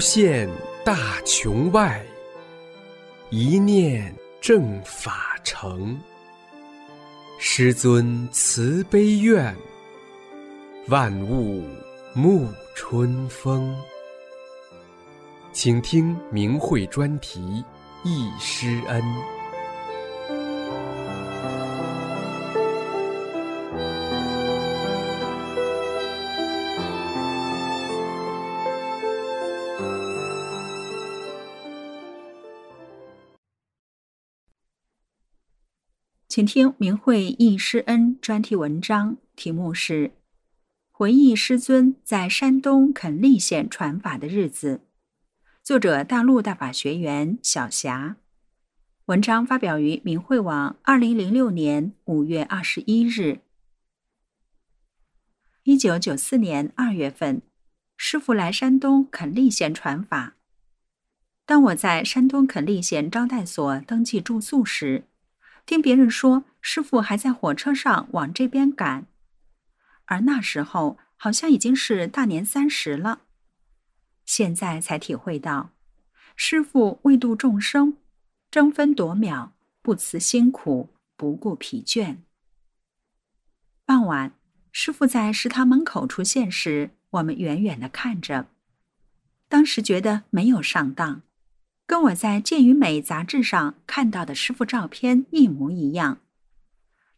现大穹外，一念正法成。师尊慈悲愿，万物沐春风。请听明慧专题《一师恩》。请听明慧忆师恩专题文章，题目是《回忆师尊在山东垦利县传法的日子》，作者大陆大法学员小霞。文章发表于明慧网，二零零六年五月二十一日。一九九四年二月份，师傅来山东垦利县传法。当我在山东垦利县招待所登记住宿时，听别人说，师傅还在火车上往这边赶，而那时候好像已经是大年三十了。现在才体会到，师傅为度众生，争分夺秒，不辞辛苦，不顾疲倦。傍晚，师傅在食堂门口出现时，我们远远的看着，当时觉得没有上当。跟我在《健与美》杂志上看到的师傅照片一模一样。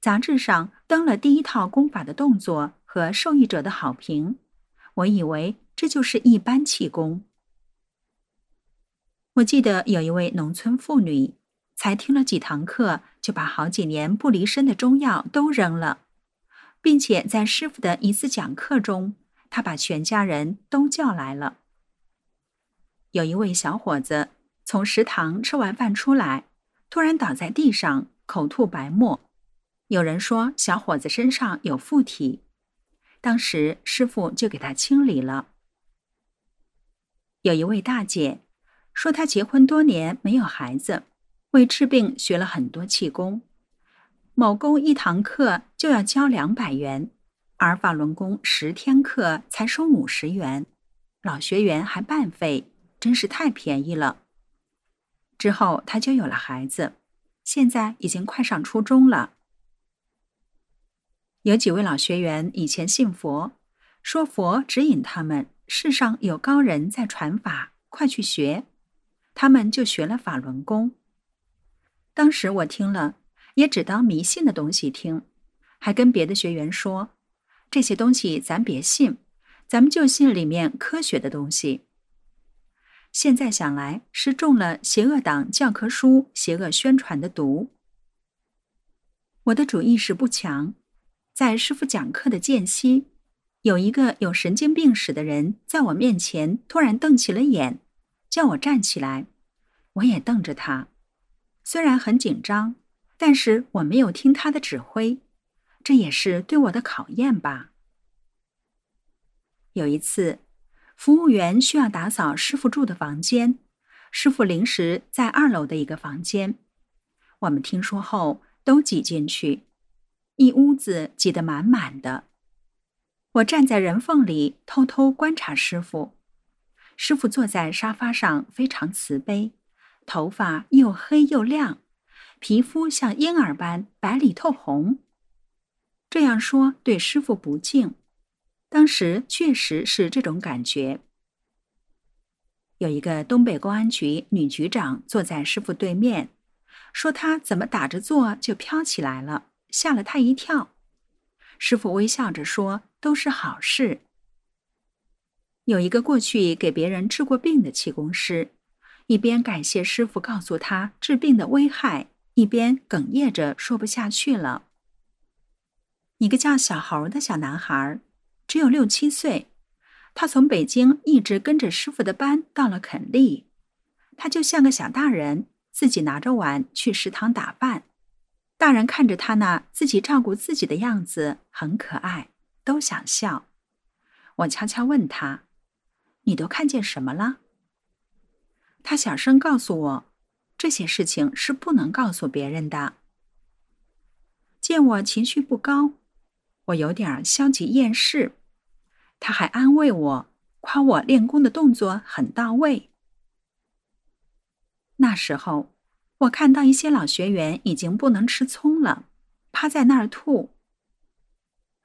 杂志上登了第一套功法的动作和受益者的好评，我以为这就是一般气功。我记得有一位农村妇女，才听了几堂课，就把好几年不离身的中药都扔了，并且在师傅的一次讲课中，她把全家人都叫来了。有一位小伙子。从食堂吃完饭出来，突然倒在地上，口吐白沫。有人说小伙子身上有附体，当时师傅就给他清理了。有一位大姐说，她结婚多年没有孩子，为治病学了很多气功，某功一堂课就要交两百元，而法轮功十天课才收五十元，老学员还半费，真是太便宜了。之后，他就有了孩子，现在已经快上初中了。有几位老学员以前信佛，说佛指引他们，世上有高人在传法，快去学。他们就学了法轮功。当时我听了，也只当迷信的东西听，还跟别的学员说：“这些东西咱别信，咱们就信里面科学的东西。”现在想来，是中了邪恶党教科书邪恶宣传的毒。我的主意识不强，在师傅讲课的间隙，有一个有神经病史的人在我面前突然瞪起了眼，叫我站起来。我也瞪着他，虽然很紧张，但是我没有听他的指挥，这也是对我的考验吧。有一次。服务员需要打扫师傅住的房间，师傅临时在二楼的一个房间。我们听说后都挤进去，一屋子挤得满满的。我站在人缝里偷偷观察师傅。师傅坐在沙发上，非常慈悲，头发又黑又亮，皮肤像婴儿般白里透红。这样说对师傅不敬。当时确实是这种感觉。有一个东北公安局女局长坐在师傅对面，说她怎么打着坐就飘起来了，吓了她一跳。师傅微笑着说：“都是好事。”有一个过去给别人治过病的气功师，一边感谢师傅告诉他治病的危害，一边哽咽着说不下去了。一个叫小猴的小男孩。只有六七岁，他从北京一直跟着师傅的班到了垦利，他就像个小大人，自己拿着碗去食堂打饭。大人看着他那自己照顾自己的样子，很可爱，都想笑。我悄悄问他：“你都看见什么了？”他小声告诉我：“这些事情是不能告诉别人的。”见我情绪不高，我有点消极厌世。他还安慰我：“夸我练功的动作很到位。那时候，我看到一些老学员已经不能吃葱了，趴在那儿吐。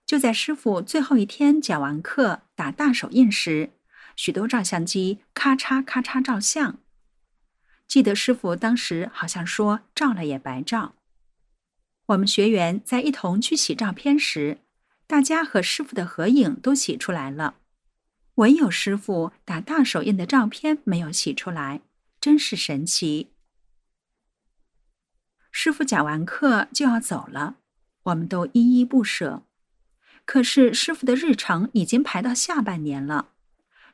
就在师傅最后一天讲完课打大手印时，许多照相机咔嚓咔嚓照相。记得师傅当时好像说：“照了也白照。”我们学员在一同去洗照片时，大家和师傅的合影都洗出来了，唯有师傅打大手印的照片没有洗出来，真是神奇。师傅讲完课就要走了，我们都依依不舍。可是师傅的日程已经排到下半年了，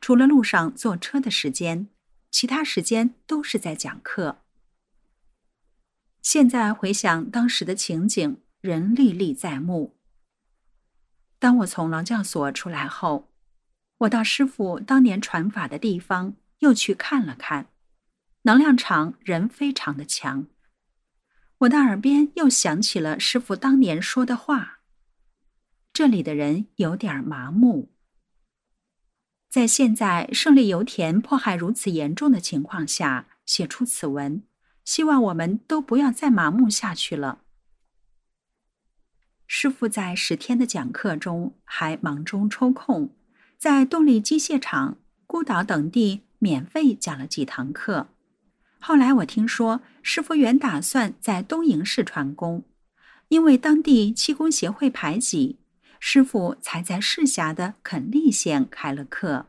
除了路上坐车的时间，其他时间都是在讲课。现在回想当时的情景，仍历历在目。当我从劳教所出来后，我到师傅当年传法的地方又去看了看，能量场人非常的强。我的耳边又响起了师傅当年说的话：“这里的人有点麻木。”在现在胜利油田迫害如此严重的情况下，写出此文。希望我们都不要再麻木下去了。师傅在十天的讲课中，还忙中抽空，在动力机械厂、孤岛等地免费讲了几堂课。后来我听说，师傅原打算在东营市传功，因为当地气功协会排挤，师傅才在市辖的垦利县开了课。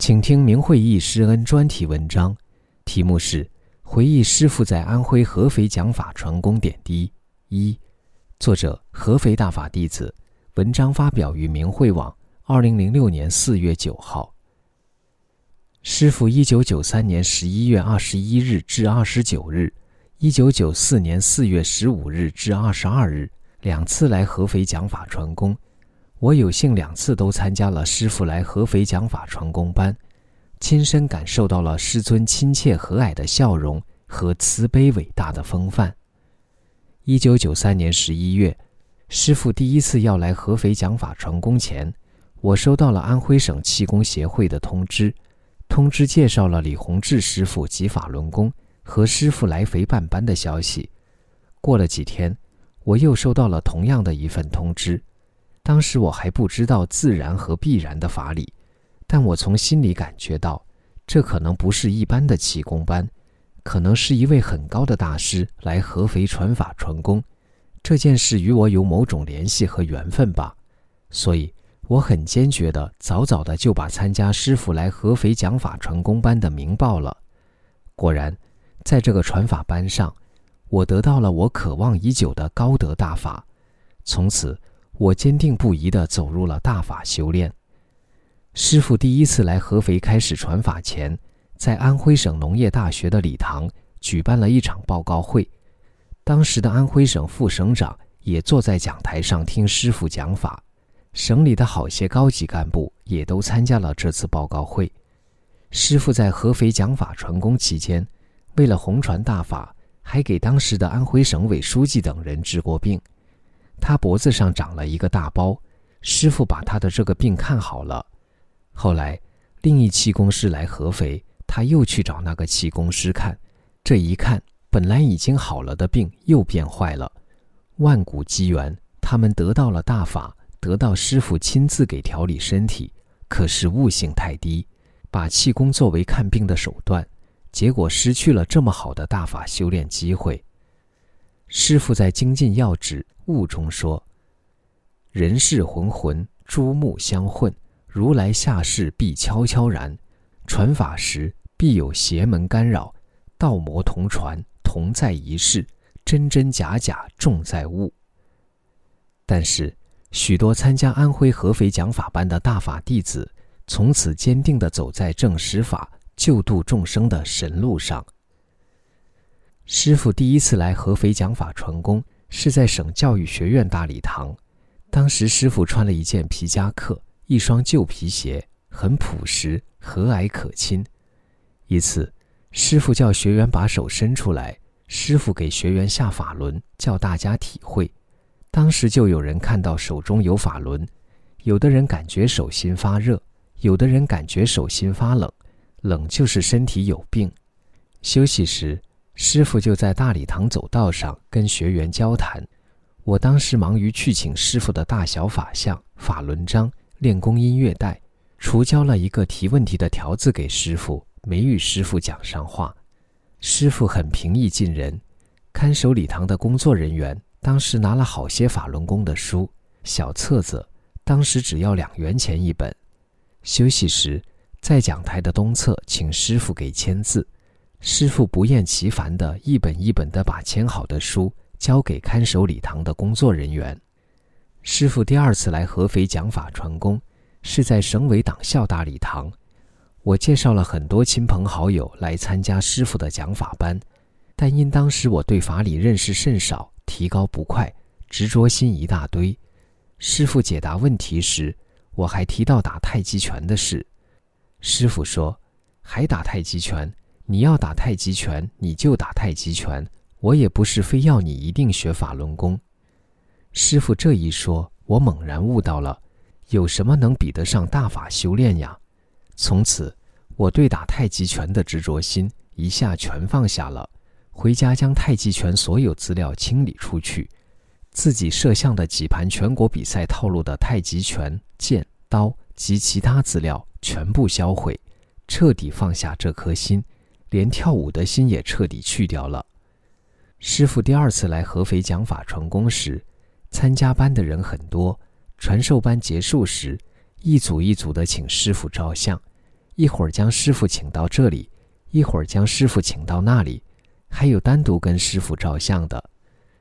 请听明慧义师恩专题文章，题目是《回忆师傅在安徽合肥讲法传功点滴》一，作者合肥大法弟子，文章发表于明慧网，二零零六年四月九号。师傅一九九三年十一月二十一日至二十九日，一九九四年四月十五日至二十二日两次来合肥讲法传功。我有幸两次都参加了师傅来合肥讲法传功班，亲身感受到了师尊亲切和蔼的笑容和慈悲伟大的风范。一九九三年十一月，师傅第一次要来合肥讲法传功前，我收到了安徽省气功协会的通知，通知介绍了李洪志师傅及法轮功和师傅来肥办班的消息。过了几天，我又收到了同样的一份通知。当时我还不知道自然和必然的法理，但我从心里感觉到，这可能不是一般的气功班，可能是一位很高的大师来合肥传法传功。这件事与我有某种联系和缘分吧，所以我很坚决的，早早的就把参加师傅来合肥讲法传功班的名报了。果然，在这个传法班上，我得到了我渴望已久的高德大法，从此。我坚定不移地走入了大法修炼。师傅第一次来合肥开始传法前，在安徽省农业大学的礼堂举办了一场报告会。当时的安徽省副省长也坐在讲台上听师傅讲法，省里的好些高级干部也都参加了这次报告会。师傅在合肥讲法传功期间，为了弘传大法，还给当时的安徽省委书记等人治过病。他脖子上长了一个大包，师傅把他的这个病看好了。后来，另一气功师来合肥，他又去找那个气功师看，这一看，本来已经好了的病又变坏了。万古机缘，他们得到了大法，得到师傅亲自给调理身体，可是悟性太低，把气功作为看病的手段，结果失去了这么好的大法修炼机会。师傅在精进要旨。悟中说：“人世浑浑，诸目相混，如来下世必悄悄然。传法时必有邪门干扰，道魔同传，同在一世，真真假假，重在物。但是，许多参加安徽合肥讲法班的大法弟子，从此坚定地走在正实法、救度众生的神路上。师傅第一次来合肥讲法传功，是在省教育学院大礼堂。当时师傅穿了一件皮夹克，一双旧皮鞋，很朴实，和蔼可亲。一次，师傅叫学员把手伸出来，师傅给学员下法轮，叫大家体会。当时就有人看到手中有法轮，有的人感觉手心发热，有的人感觉手心发冷，冷就是身体有病。休息时，师傅就在大礼堂走道上跟学员交谈。我当时忙于去请师傅的大小法相、法轮章、练功音乐带，除交了一个提问题的条子给师傅，没与师傅讲上话。师傅很平易近人，看守礼堂的工作人员。当时拿了好些法轮功的书、小册子，当时只要两元钱一本。休息时，在讲台的东侧请师傅给签字，师傅不厌其烦地一本一本地把签好的书交给看守礼堂的工作人员。师傅第二次来合肥讲法传功，是在省委党校大礼堂，我介绍了很多亲朋好友来参加师傅的讲法班，但因当时我对法理认识甚少。提高不快，执着心一大堆。师傅解答问题时，我还提到打太极拳的事。师傅说：“还打太极拳？你要打太极拳，你就打太极拳。我也不是非要你一定学法轮功。”师傅这一说，我猛然悟到了，有什么能比得上大法修炼呀？从此，我对打太极拳的执着心一下全放下了。回家将太极拳所有资料清理出去，自己摄像的几盘全国比赛套路的太极拳、剑、刀及其他资料全部销毁，彻底放下这颗心，连跳舞的心也彻底去掉了。师傅第二次来合肥讲法传功时，参加班的人很多。传授班结束时，一组一组的请师傅照相，一会儿将师傅请到这里，一会儿将师傅请到那里。还有单独跟师傅照相的，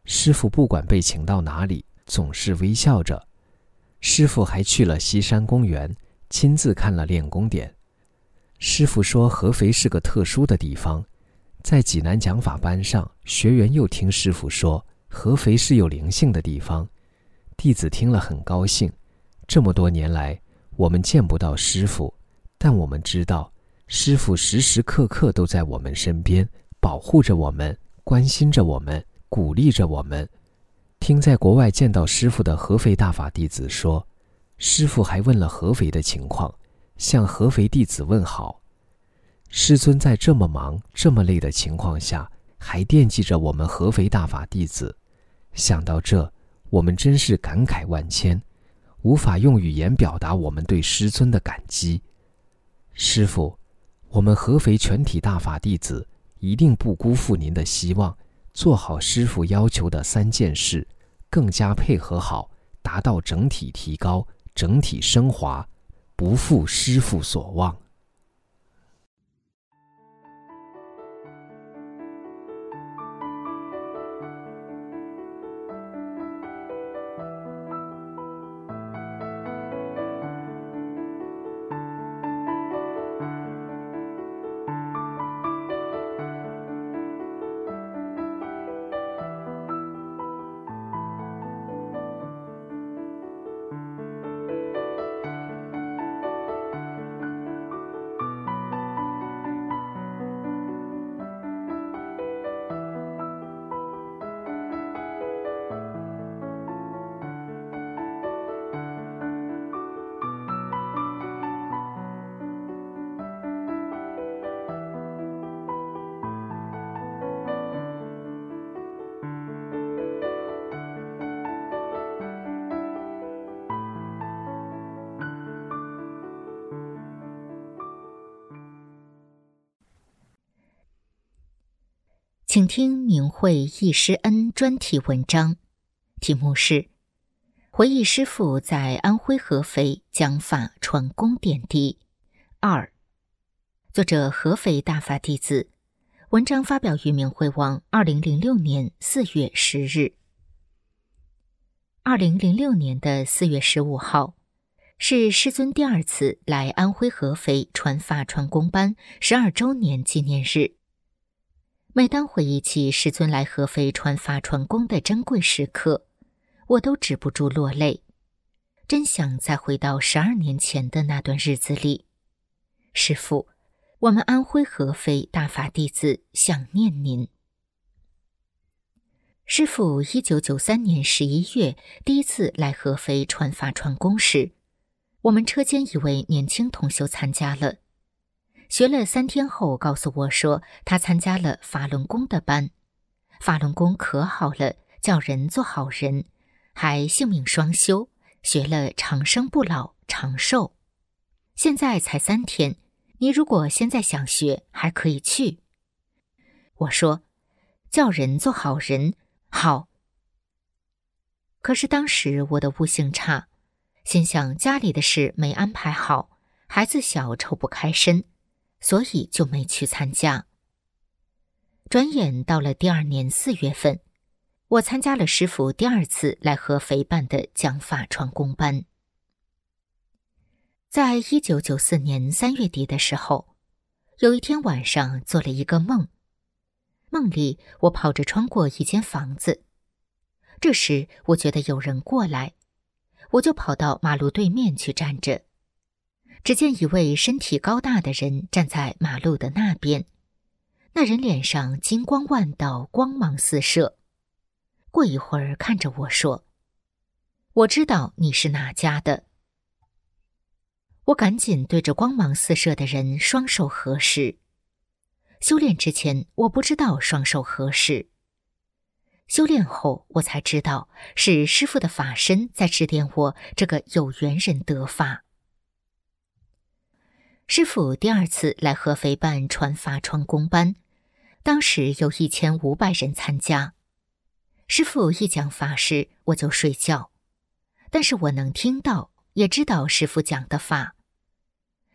师傅不管被请到哪里，总是微笑着。师傅还去了西山公园，亲自看了练功点。师傅说，合肥是个特殊的地方，在济南讲法班上，学员又听师傅说，合肥是有灵性的地方。弟子听了很高兴。这么多年来，我们见不到师傅，但我们知道，师傅时时刻刻都在我们身边。保护着我们，关心着我们，鼓励着我们。听在国外见到师傅的合肥大法弟子说，师傅还问了合肥的情况，向合肥弟子问好。师尊在这么忙、这么累的情况下，还惦记着我们合肥大法弟子。想到这，我们真是感慨万千，无法用语言表达我们对师尊的感激。师傅，我们合肥全体大法弟子。一定不辜负您的希望，做好师傅要求的三件事，更加配合好，达到整体提高、整体升华，不负师傅所望。请听明慧易师恩专题文章，题目是《回忆师傅在安徽合肥讲法传功点滴。二，作者合肥大法弟子，文章发表于明慧网，二零零六年四月十日。二零零六年的四月十五号，是师尊第二次来安徽合肥传法传功班十二周年纪念日。每当回忆起师尊来合肥传法传功的珍贵时刻，我都止不住落泪，真想再回到十二年前的那段日子里。师父，我们安徽合肥大法弟子想念您。师父一九九三年十一月第一次来合肥传法传功时，我们车间一位年轻同修参加了，学了三天后告诉我说，他参加了法轮功的班，法轮功可好了，叫人做好人。还性命双修，学了长生不老、长寿。现在才三天，你如果现在想学，还可以去。我说，叫人做好人，好。可是当时我的悟性差，心想家里的事没安排好，孩子小抽不开身，所以就没去参加。转眼到了第二年四月份。我参加了师傅第二次来合肥办的讲法传功班。在一九九四年三月底的时候，有一天晚上做了一个梦，梦里我跑着穿过一间房子，这时我觉得有人过来，我就跑到马路对面去站着，只见一位身体高大的人站在马路的那边，那人脸上金光万道，光芒四射。过一会儿，看着我说：“我知道你是哪家的。”我赶紧对着光芒四射的人双手合十。修炼之前，我不知道双手合十。修炼后，我才知道是师傅的法身在指点我这个有缘人得法。师傅第二次来合肥办传法传功班，当时有一千五百人参加。师傅一讲法时，我就睡觉，但是我能听到，也知道师傅讲的法，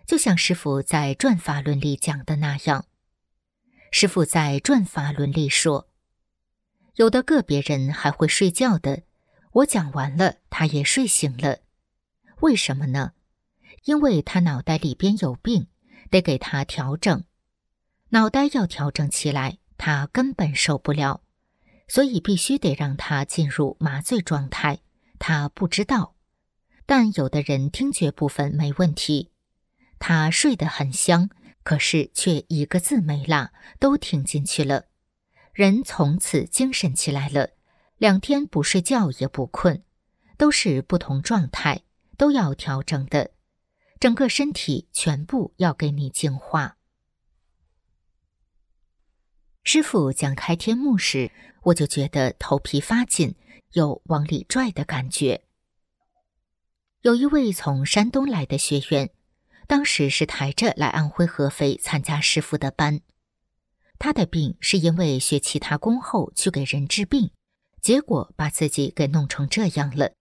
就像师傅在《转法论》里讲的那样。师傅在《转法论》里说，有的个别人还会睡觉的，我讲完了，他也睡醒了，为什么呢？因为他脑袋里边有病，得给他调整，脑袋要调整起来，他根本受不了。所以必须得让他进入麻醉状态，他不知道。但有的人听觉部分没问题，他睡得很香，可是却一个字没落，都听进去了。人从此精神起来了，两天不睡觉也不困，都是不同状态，都要调整的，整个身体全部要给你净化。师傅讲开天目时。我就觉得头皮发紧，有往里拽的感觉。有一位从山东来的学员，当时是抬着来安徽合肥参加师傅的班。他的病是因为学其他功后去给人治病，结果把自己给弄成这样了。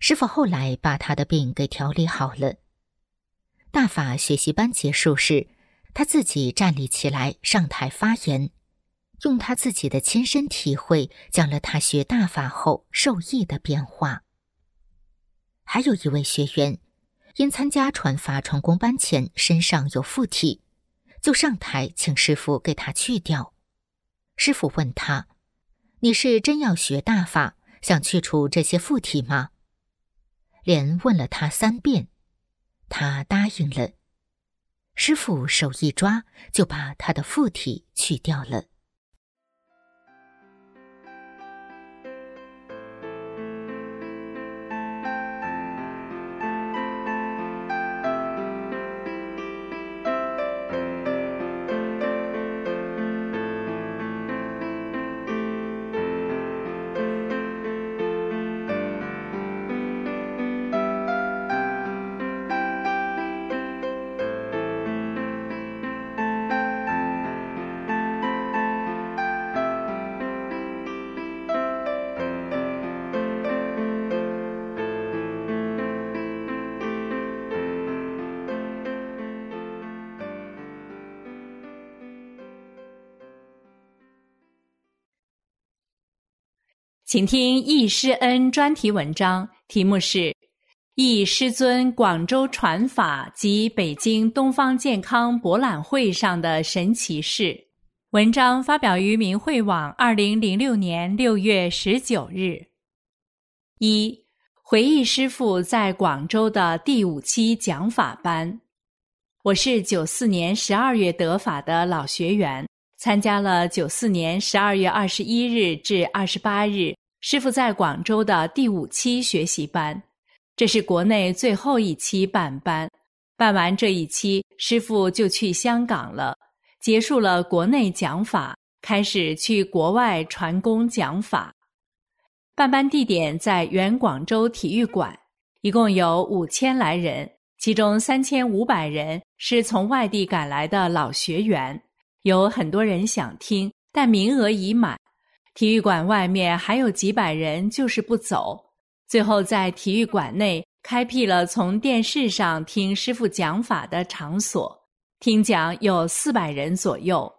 师傅后来把他的病给调理好了。大法学习班结束时，他自己站立起来上台发言。用他自己的亲身体会讲了他学大法后受益的变化。还有一位学员，因参加传法传功班前身上有附体，就上台请师傅给他去掉。师傅问他：“你是真要学大法，想去除这些附体吗？”连问了他三遍，他答应了。师傅手一抓，就把他的附体去掉了。请听易师恩专题文章，题目是《易师尊广州传法及北京东方健康博览会上的神奇事》。文章发表于明慧网，二零零六年六月十九日。一回忆师傅在广州的第五期讲法班。我是九四年十二月得法的老学员，参加了九四年十二月二十一日至二十八日。师傅在广州的第五期学习班，这是国内最后一期办班。办完这一期，师傅就去香港了，结束了国内讲法，开始去国外传功讲法。办班地点在原广州体育馆，一共有五千来人，其中三千五百人是从外地赶来的老学员，有很多人想听，但名额已满。体育馆外面还有几百人，就是不走。最后在体育馆内开辟了从电视上听师傅讲法的场所，听讲有四百人左右。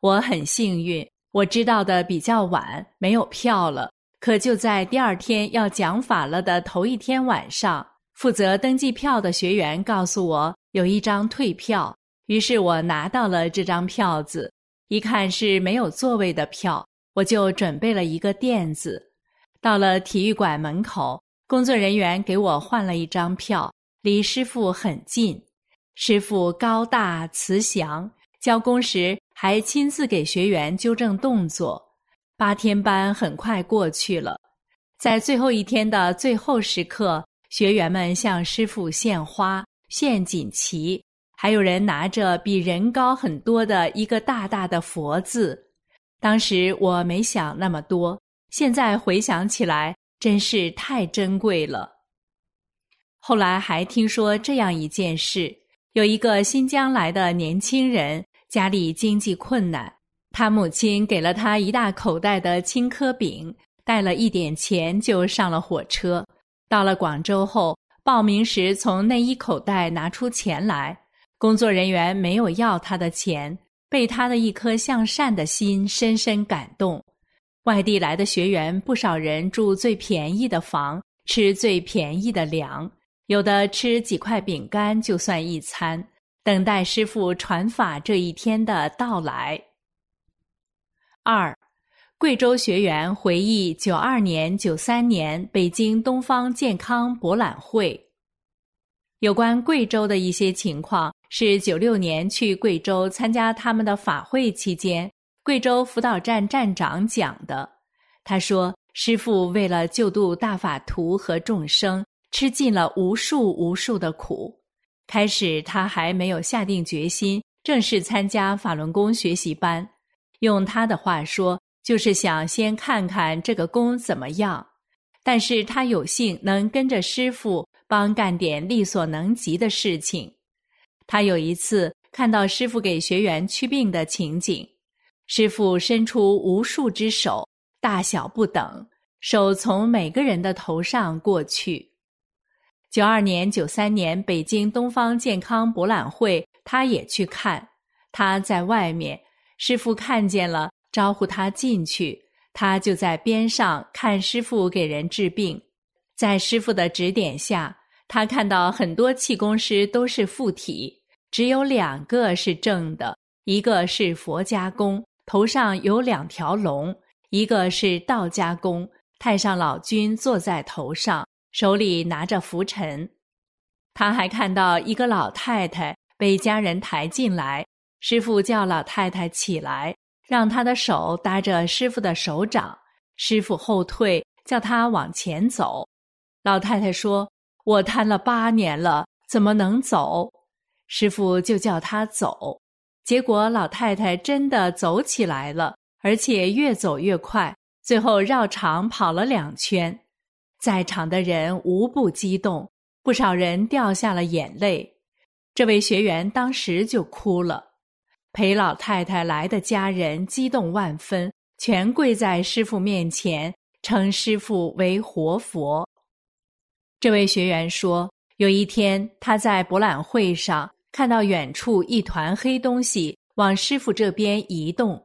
我很幸运，我知道的比较晚，没有票了。可就在第二天要讲法了的头一天晚上，负责登记票的学员告诉我有一张退票，于是我拿到了这张票子，一看是没有座位的票。我就准备了一个垫子，到了体育馆门口，工作人员给我换了一张票，离师傅很近。师傅高大慈祥，教工时还亲自给学员纠正动作。八天班很快过去了，在最后一天的最后时刻，学员们向师傅献花、献锦旗，还有人拿着比人高很多的一个大大的佛字。当时我没想那么多，现在回想起来，真是太珍贵了。后来还听说这样一件事：有一个新疆来的年轻人，家里经济困难，他母亲给了他一大口袋的青稞饼，带了一点钱就上了火车。到了广州后，报名时从内衣口袋拿出钱来，工作人员没有要他的钱。被他的一颗向善的心深深感动。外地来的学员不少人住最便宜的房，吃最便宜的粮，有的吃几块饼干就算一餐，等待师傅传法这一天的到来。二，贵州学员回忆九二年、九三年北京东方健康博览会，有关贵州的一些情况。是九六年去贵州参加他们的法会期间，贵州辅导站站长讲的。他说：“师傅为了救度大法徒和众生，吃尽了无数无数的苦。开始他还没有下定决心正式参加法轮功学习班，用他的话说，就是想先看看这个功怎么样。但是他有幸能跟着师傅帮干点力所能及的事情。”他有一次看到师傅给学员祛病的情景，师傅伸出无数只手，大小不等，手从每个人的头上过去。九二年、九三年北京东方健康博览会，他也去看。他在外面，师傅看见了，招呼他进去，他就在边上看师傅给人治病。在师傅的指点下，他看到很多气功师都是附体。只有两个是正的，一个是佛家功，头上有两条龙；一个是道家功，太上老君坐在头上，手里拿着拂尘。他还看到一个老太太被家人抬进来，师傅叫老太太起来，让她的手搭着师傅的手掌，师傅后退，叫她往前走。老太太说：“我瘫了八年了，怎么能走？”师傅就叫他走，结果老太太真的走起来了，而且越走越快，最后绕场跑了两圈。在场的人无不激动，不少人掉下了眼泪。这位学员当时就哭了，陪老太太来的家人激动万分，全跪在师傅面前，称师傅为活佛。这位学员说，有一天他在博览会上。看到远处一团黑东西往师傅这边移动，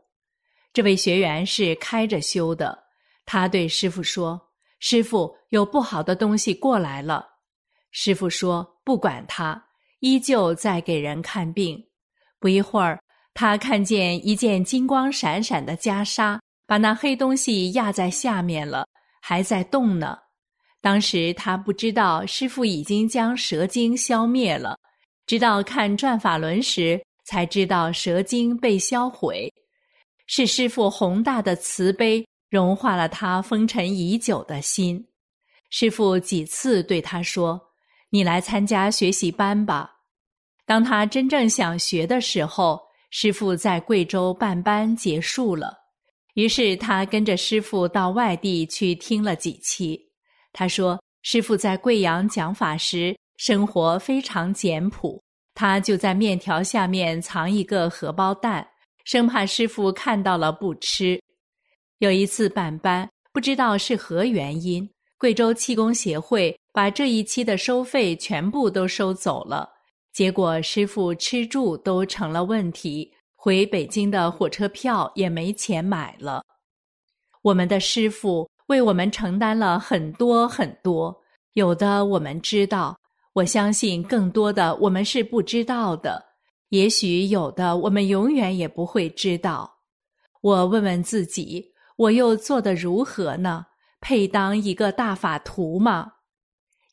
这位学员是开着修的，他对师傅说：“师傅，有不好的东西过来了。”师傅说：“不管他，依旧在给人看病。”不一会儿，他看见一件金光闪闪的袈裟，把那黑东西压在下面了，还在动呢。当时他不知道师傅已经将蛇精消灭了，直到看转法轮时才知道蛇精被销毁。是师傅宏大的慈悲融化了他封尘已久的心。师傅几次对他说：“你来参加学习班吧。”当他真正想学的时候，师傅在贵州办班结束了，于是他跟着师傅到外地去听了几期。他说：“师傅在贵阳讲法时，生活非常简朴。他就在面条下面藏一个荷包蛋，生怕师傅看到了不吃。有一次办班，不知道是何原因，贵州气功协会把这一期的收费全部都收走了。结果师傅吃住都成了问题，回北京的火车票也没钱买了。我们的师傅。”为我们承担了很多很多，有的我们知道，我相信更多的我们是不知道的。也许有的我们永远也不会知道。我问问自己，我又做得如何呢？配当一个大法徒吗？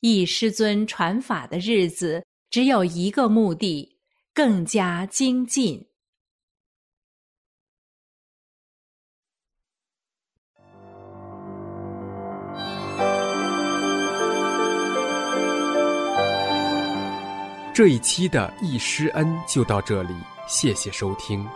一师尊传法的日子，只有一个目的：更加精进。这一期的易师恩就到这里，谢谢收听。